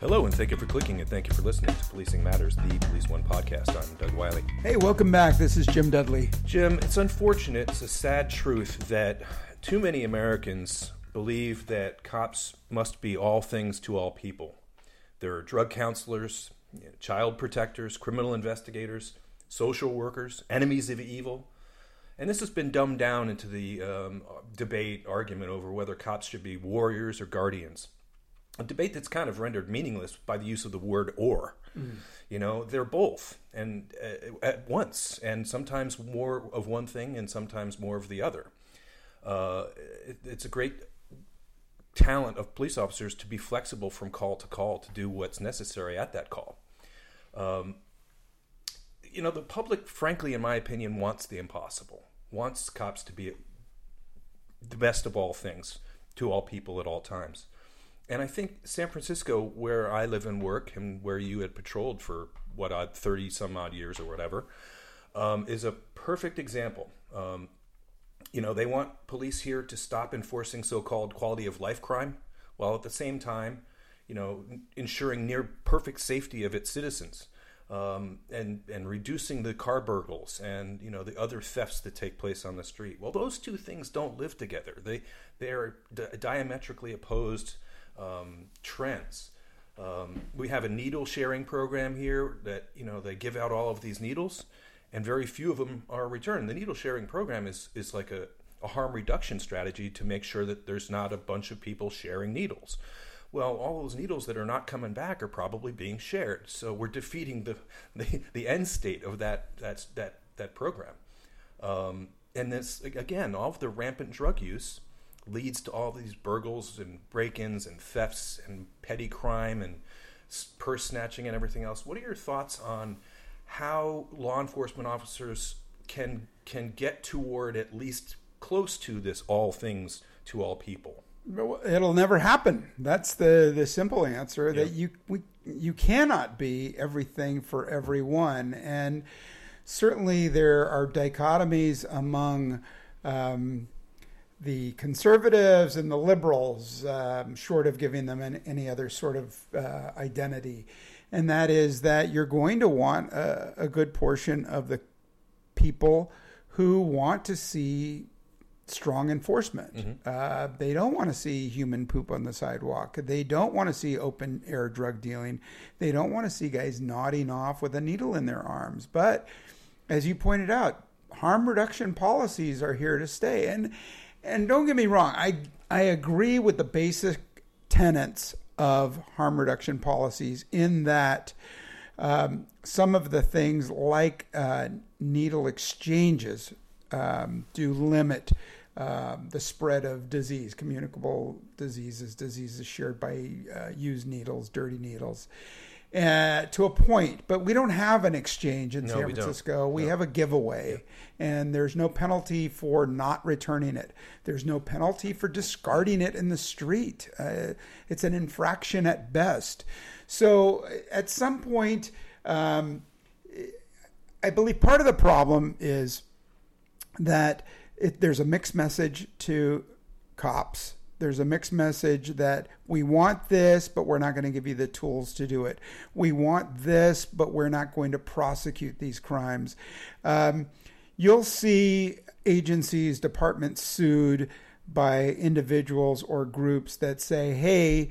Hello, and thank you for clicking, and thank you for listening to Policing Matters, the Police One podcast. I'm Doug Wyllie. Hey, welcome back. This is Jim Dudley. Jim, it's unfortunate, it's a sad truth that too many Americans believe that cops must be all things to all people. There are drug counselors, child protectors, criminal investigators, social workers, enemies of evil. And this has been dumbed down into the um, debate, argument over whether cops should be warriors or guardians a debate that's kind of rendered meaningless by the use of the word or. Mm. You know, they're both and uh, at once, and sometimes more of one thing and sometimes more of the other. Uh, it, it's a great talent of police officers to be flexible from call to call to do what's necessary at that call. Um, you know, the public, frankly, in my opinion, wants the impossible, wants cops to be the best of all things to all people at all times. And I think San Francisco, where I live and work, and where you had patrolled for what odd thirty some odd years or whatever, um, is a perfect example. Um, you know, they want police here to stop enforcing so-called quality of life crime, while at the same time, you know, ensuring near perfect safety of its citizens. Um, and and reducing the car burgles and you know the other thefts that take place on the street. Well, those two things don't live together. They they are di- diametrically opposed um, trends. Um, we have a needle sharing program here that you know they give out all of these needles, and very few of them are returned. The needle sharing program is is like a, a harm reduction strategy to make sure that there's not a bunch of people sharing needles. Well, all those needles that are not coming back are probably being shared. So we're defeating the the, the end state of that that that that program. Um, and this again, all of the rampant drug use leads to all these burgles and break-ins and thefts and petty crime and purse snatching and everything else. What are your thoughts on how law enforcement officers can can get toward at least close to this all things to all people? It'll never happen. That's the the simple answer. That you we, you cannot be everything for everyone, and certainly there are dichotomies among. Um, the conservatives and the liberals, um, short of giving them an, any other sort of uh, identity. And that is that you're going to want a, a good portion of the people who want to see strong enforcement. Mm-hmm. Uh, they don't want to see human poop on the sidewalk. They don't want to see open air drug dealing. They don't want to see guys nodding off with a needle in their arms. But as you pointed out, harm reduction policies are here to stay. And and don't get me wrong, I I agree with the basic tenets of harm reduction policies in that um, some of the things like uh, needle exchanges um, do limit um, the spread of disease, communicable diseases, diseases shared by uh, used needles, dirty needles uh, to a point, but we don't have an exchange in no, San Francisco. We, we no. have a giveaway, yeah. and there's no penalty for not returning it. There's no penalty for discarding it in the street. Uh, it's an infraction at best. So at some point, um, I believe part of the problem is that it, there's a mixed message to cops there's a mixed message that we want this, but we're not going to give you the tools to do it. We want this, but we're not going to prosecute these crimes. Um, you'll see agencies, departments sued by individuals or groups that say, hey,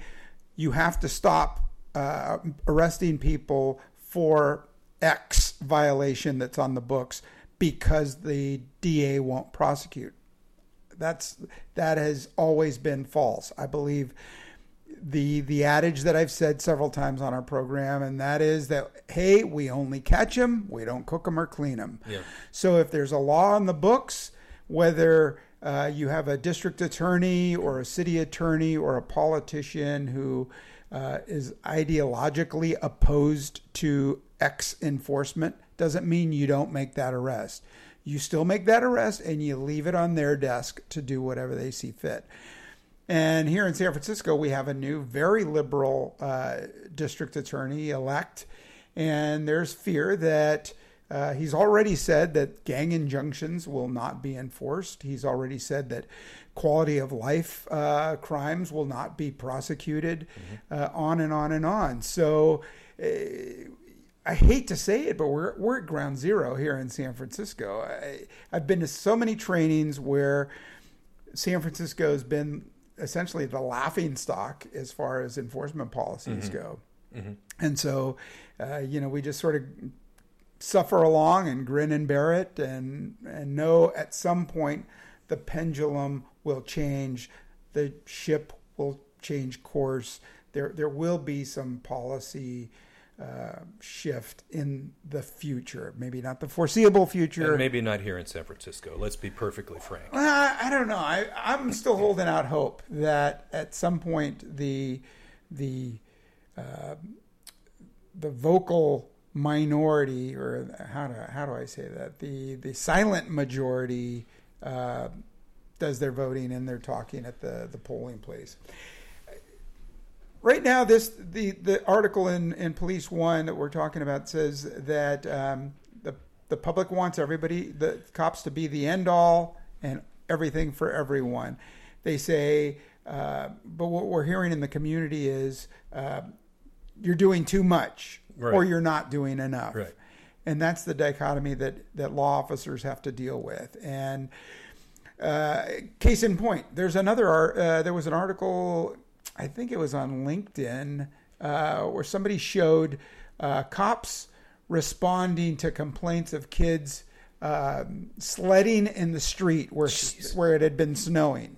you have to stop uh, arresting people for X violation that's on the books because the DA won't prosecute that's that has always been false. I believe the the adage that I've said several times on our program, and that is that hey, we only catch them, we don't cook them or clean them. Yeah. So if there's a law on the books, whether uh, you have a district attorney or a city attorney or a politician who uh, is ideologically opposed to X enforcement doesn't mean you don't make that arrest. You still make that arrest and you leave it on their desk to do whatever they see fit. And here in San Francisco, we have a new, very liberal uh, district attorney elect, and there's fear that uh, he's already said that gang injunctions will not be enforced. He's already said that quality of life uh, crimes will not be prosecuted, mm-hmm. on and on and on. So uh, I hate to say it, but we're we're at ground zero here in San Francisco. I, have been to so many trainings where San Francisco has been essentially the laughing stock as far as enforcement policies mm-hmm. go. Mm-hmm. And so, uh, you know, we just sort of suffer along and grin and bear it and, and know at some point the pendulum will change, the ship will change course. There, there will be some policy uh, shift in the future. Maybe not the foreseeable future. And maybe not here in San Francisco. Let's be perfectly frank. Well, I, I don't know. I, I'm still holding out hope that at some point the the uh, the vocal minority, or how do how do I say that? The the silent majority uh, does their voting and they're talking at the the polling place right now, this the the article in in Police One that we're talking about says that um, the the public wants everybody, the cops, to be the end all and everything for everyone. They say, uh, but what we're hearing in the community is uh, you're doing too much right. or you're not doing enough. Right. And that's the dichotomy that, that law officers have to deal with. And uh, case in point, there's another. Uh, there was an article I think it was on LinkedIn, uh, where somebody showed uh, cops responding to complaints of kids um, sledding in the street where where it had been snowing.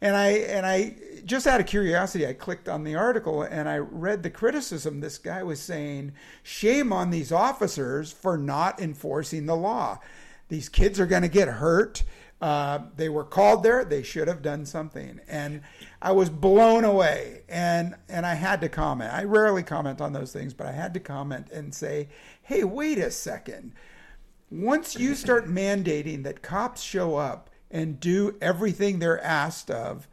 And I and I just out of curiosity, I clicked on the article and I read the criticism. This guy was saying, "Shame on these officers for not enforcing the law. These kids are going to get hurt. Uh, they were called there. They should have done something." And I was blown away, and and I had to comment. I rarely comment on those things, but I had to comment and say, "Hey, wait a second. Once you start mandating that cops show up and do everything they're asked of,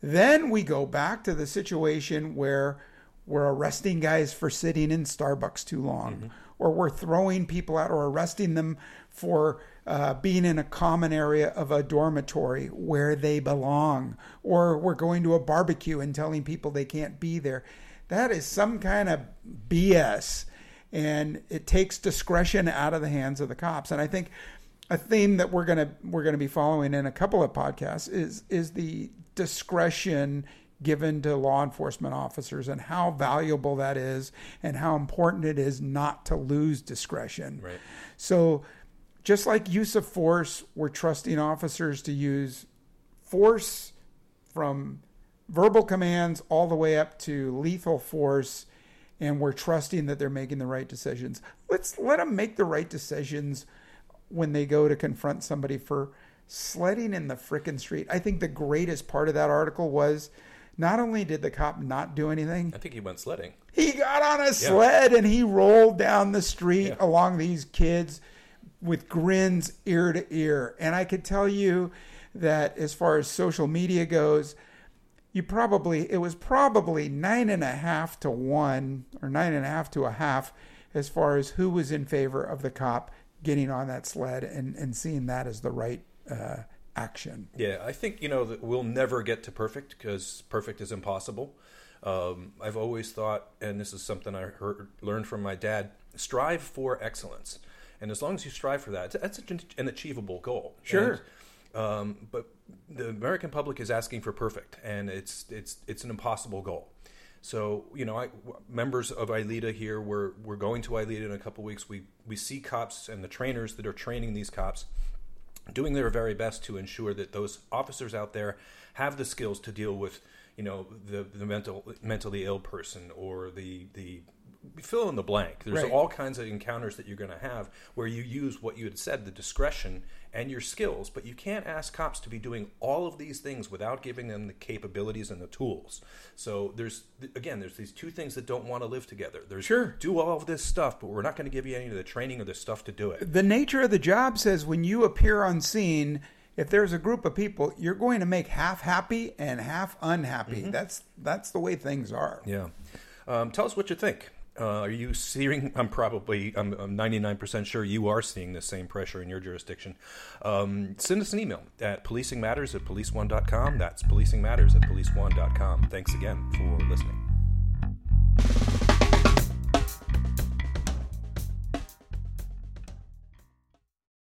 then we go back to the situation where we're arresting guys for sitting in Starbucks too long, mm-hmm. or we're throwing people out, or arresting them for." Uh, being in a common area of a dormitory where they belong, or we're going to a barbecue and telling people they can't be there. That is some kind of BS. And it takes discretion out of the hands of the cops. And I think a theme that we're gonna we're gonna be following in a couple of podcasts is is the discretion given to law enforcement officers and how valuable that is and how important it is not to lose discretion. Right. So just like use of force, we're trusting officers to use force from verbal commands all the way up to lethal force, and we're trusting that they're making the right decisions. Let's let them make the right decisions when they go to confront somebody for sledding in the frickin' street. I think the greatest part of that article was not only did the cop not do anything, I think he went sledding. He got on a sled and he rolled down the street yeah. along these kids with grins ear to ear. And I could tell you that as far as social media goes, you probably it was probably nine and a half to one or nine and a half to a half as far as who was in favor of the cop getting on that sled and, and seeing that as the right uh, action. Yeah, I think you know that we'll never get to perfect because perfect is impossible. Um, I've always thought, and this is something I heard, learned from my dad: strive for excellence. And as long as you strive for that, that's an achievable goal. Sure. And, um, but the American public is asking for perfect, and it's it's it's an impossible goal. So you know, I, members of ILEETA here, we're we're going to ILEETA in a couple weeks. We we see cops and the trainers that are training these cops doing their very best to ensure that those officers out there have the skills to deal with you know the the mental mentally ill person or the the fill in the blank. There's Right. all kinds of encounters that you're going to have where you use what you had said, the discretion and your skills, but you can't ask cops to be doing all of these things without giving them the capabilities and the tools. So there's again, there's these two things that don't want to live together. There's Sure. do all of this stuff, but we're not going to give you any of the training or the stuff to do it. The nature of the job says when you appear on scene, if there's a group of people, you're going to make half happy and half unhappy. That's that's the way things are. Yeah. Um, tell us what you think. Uh, are you seeing? I'm probably. I'm, I'm 99% sure you are seeing the same pressure in your jurisdiction. Um, send us an email at policingmatters at policeone.com. That's policingmatters at policeone.com. Thanks again for listening.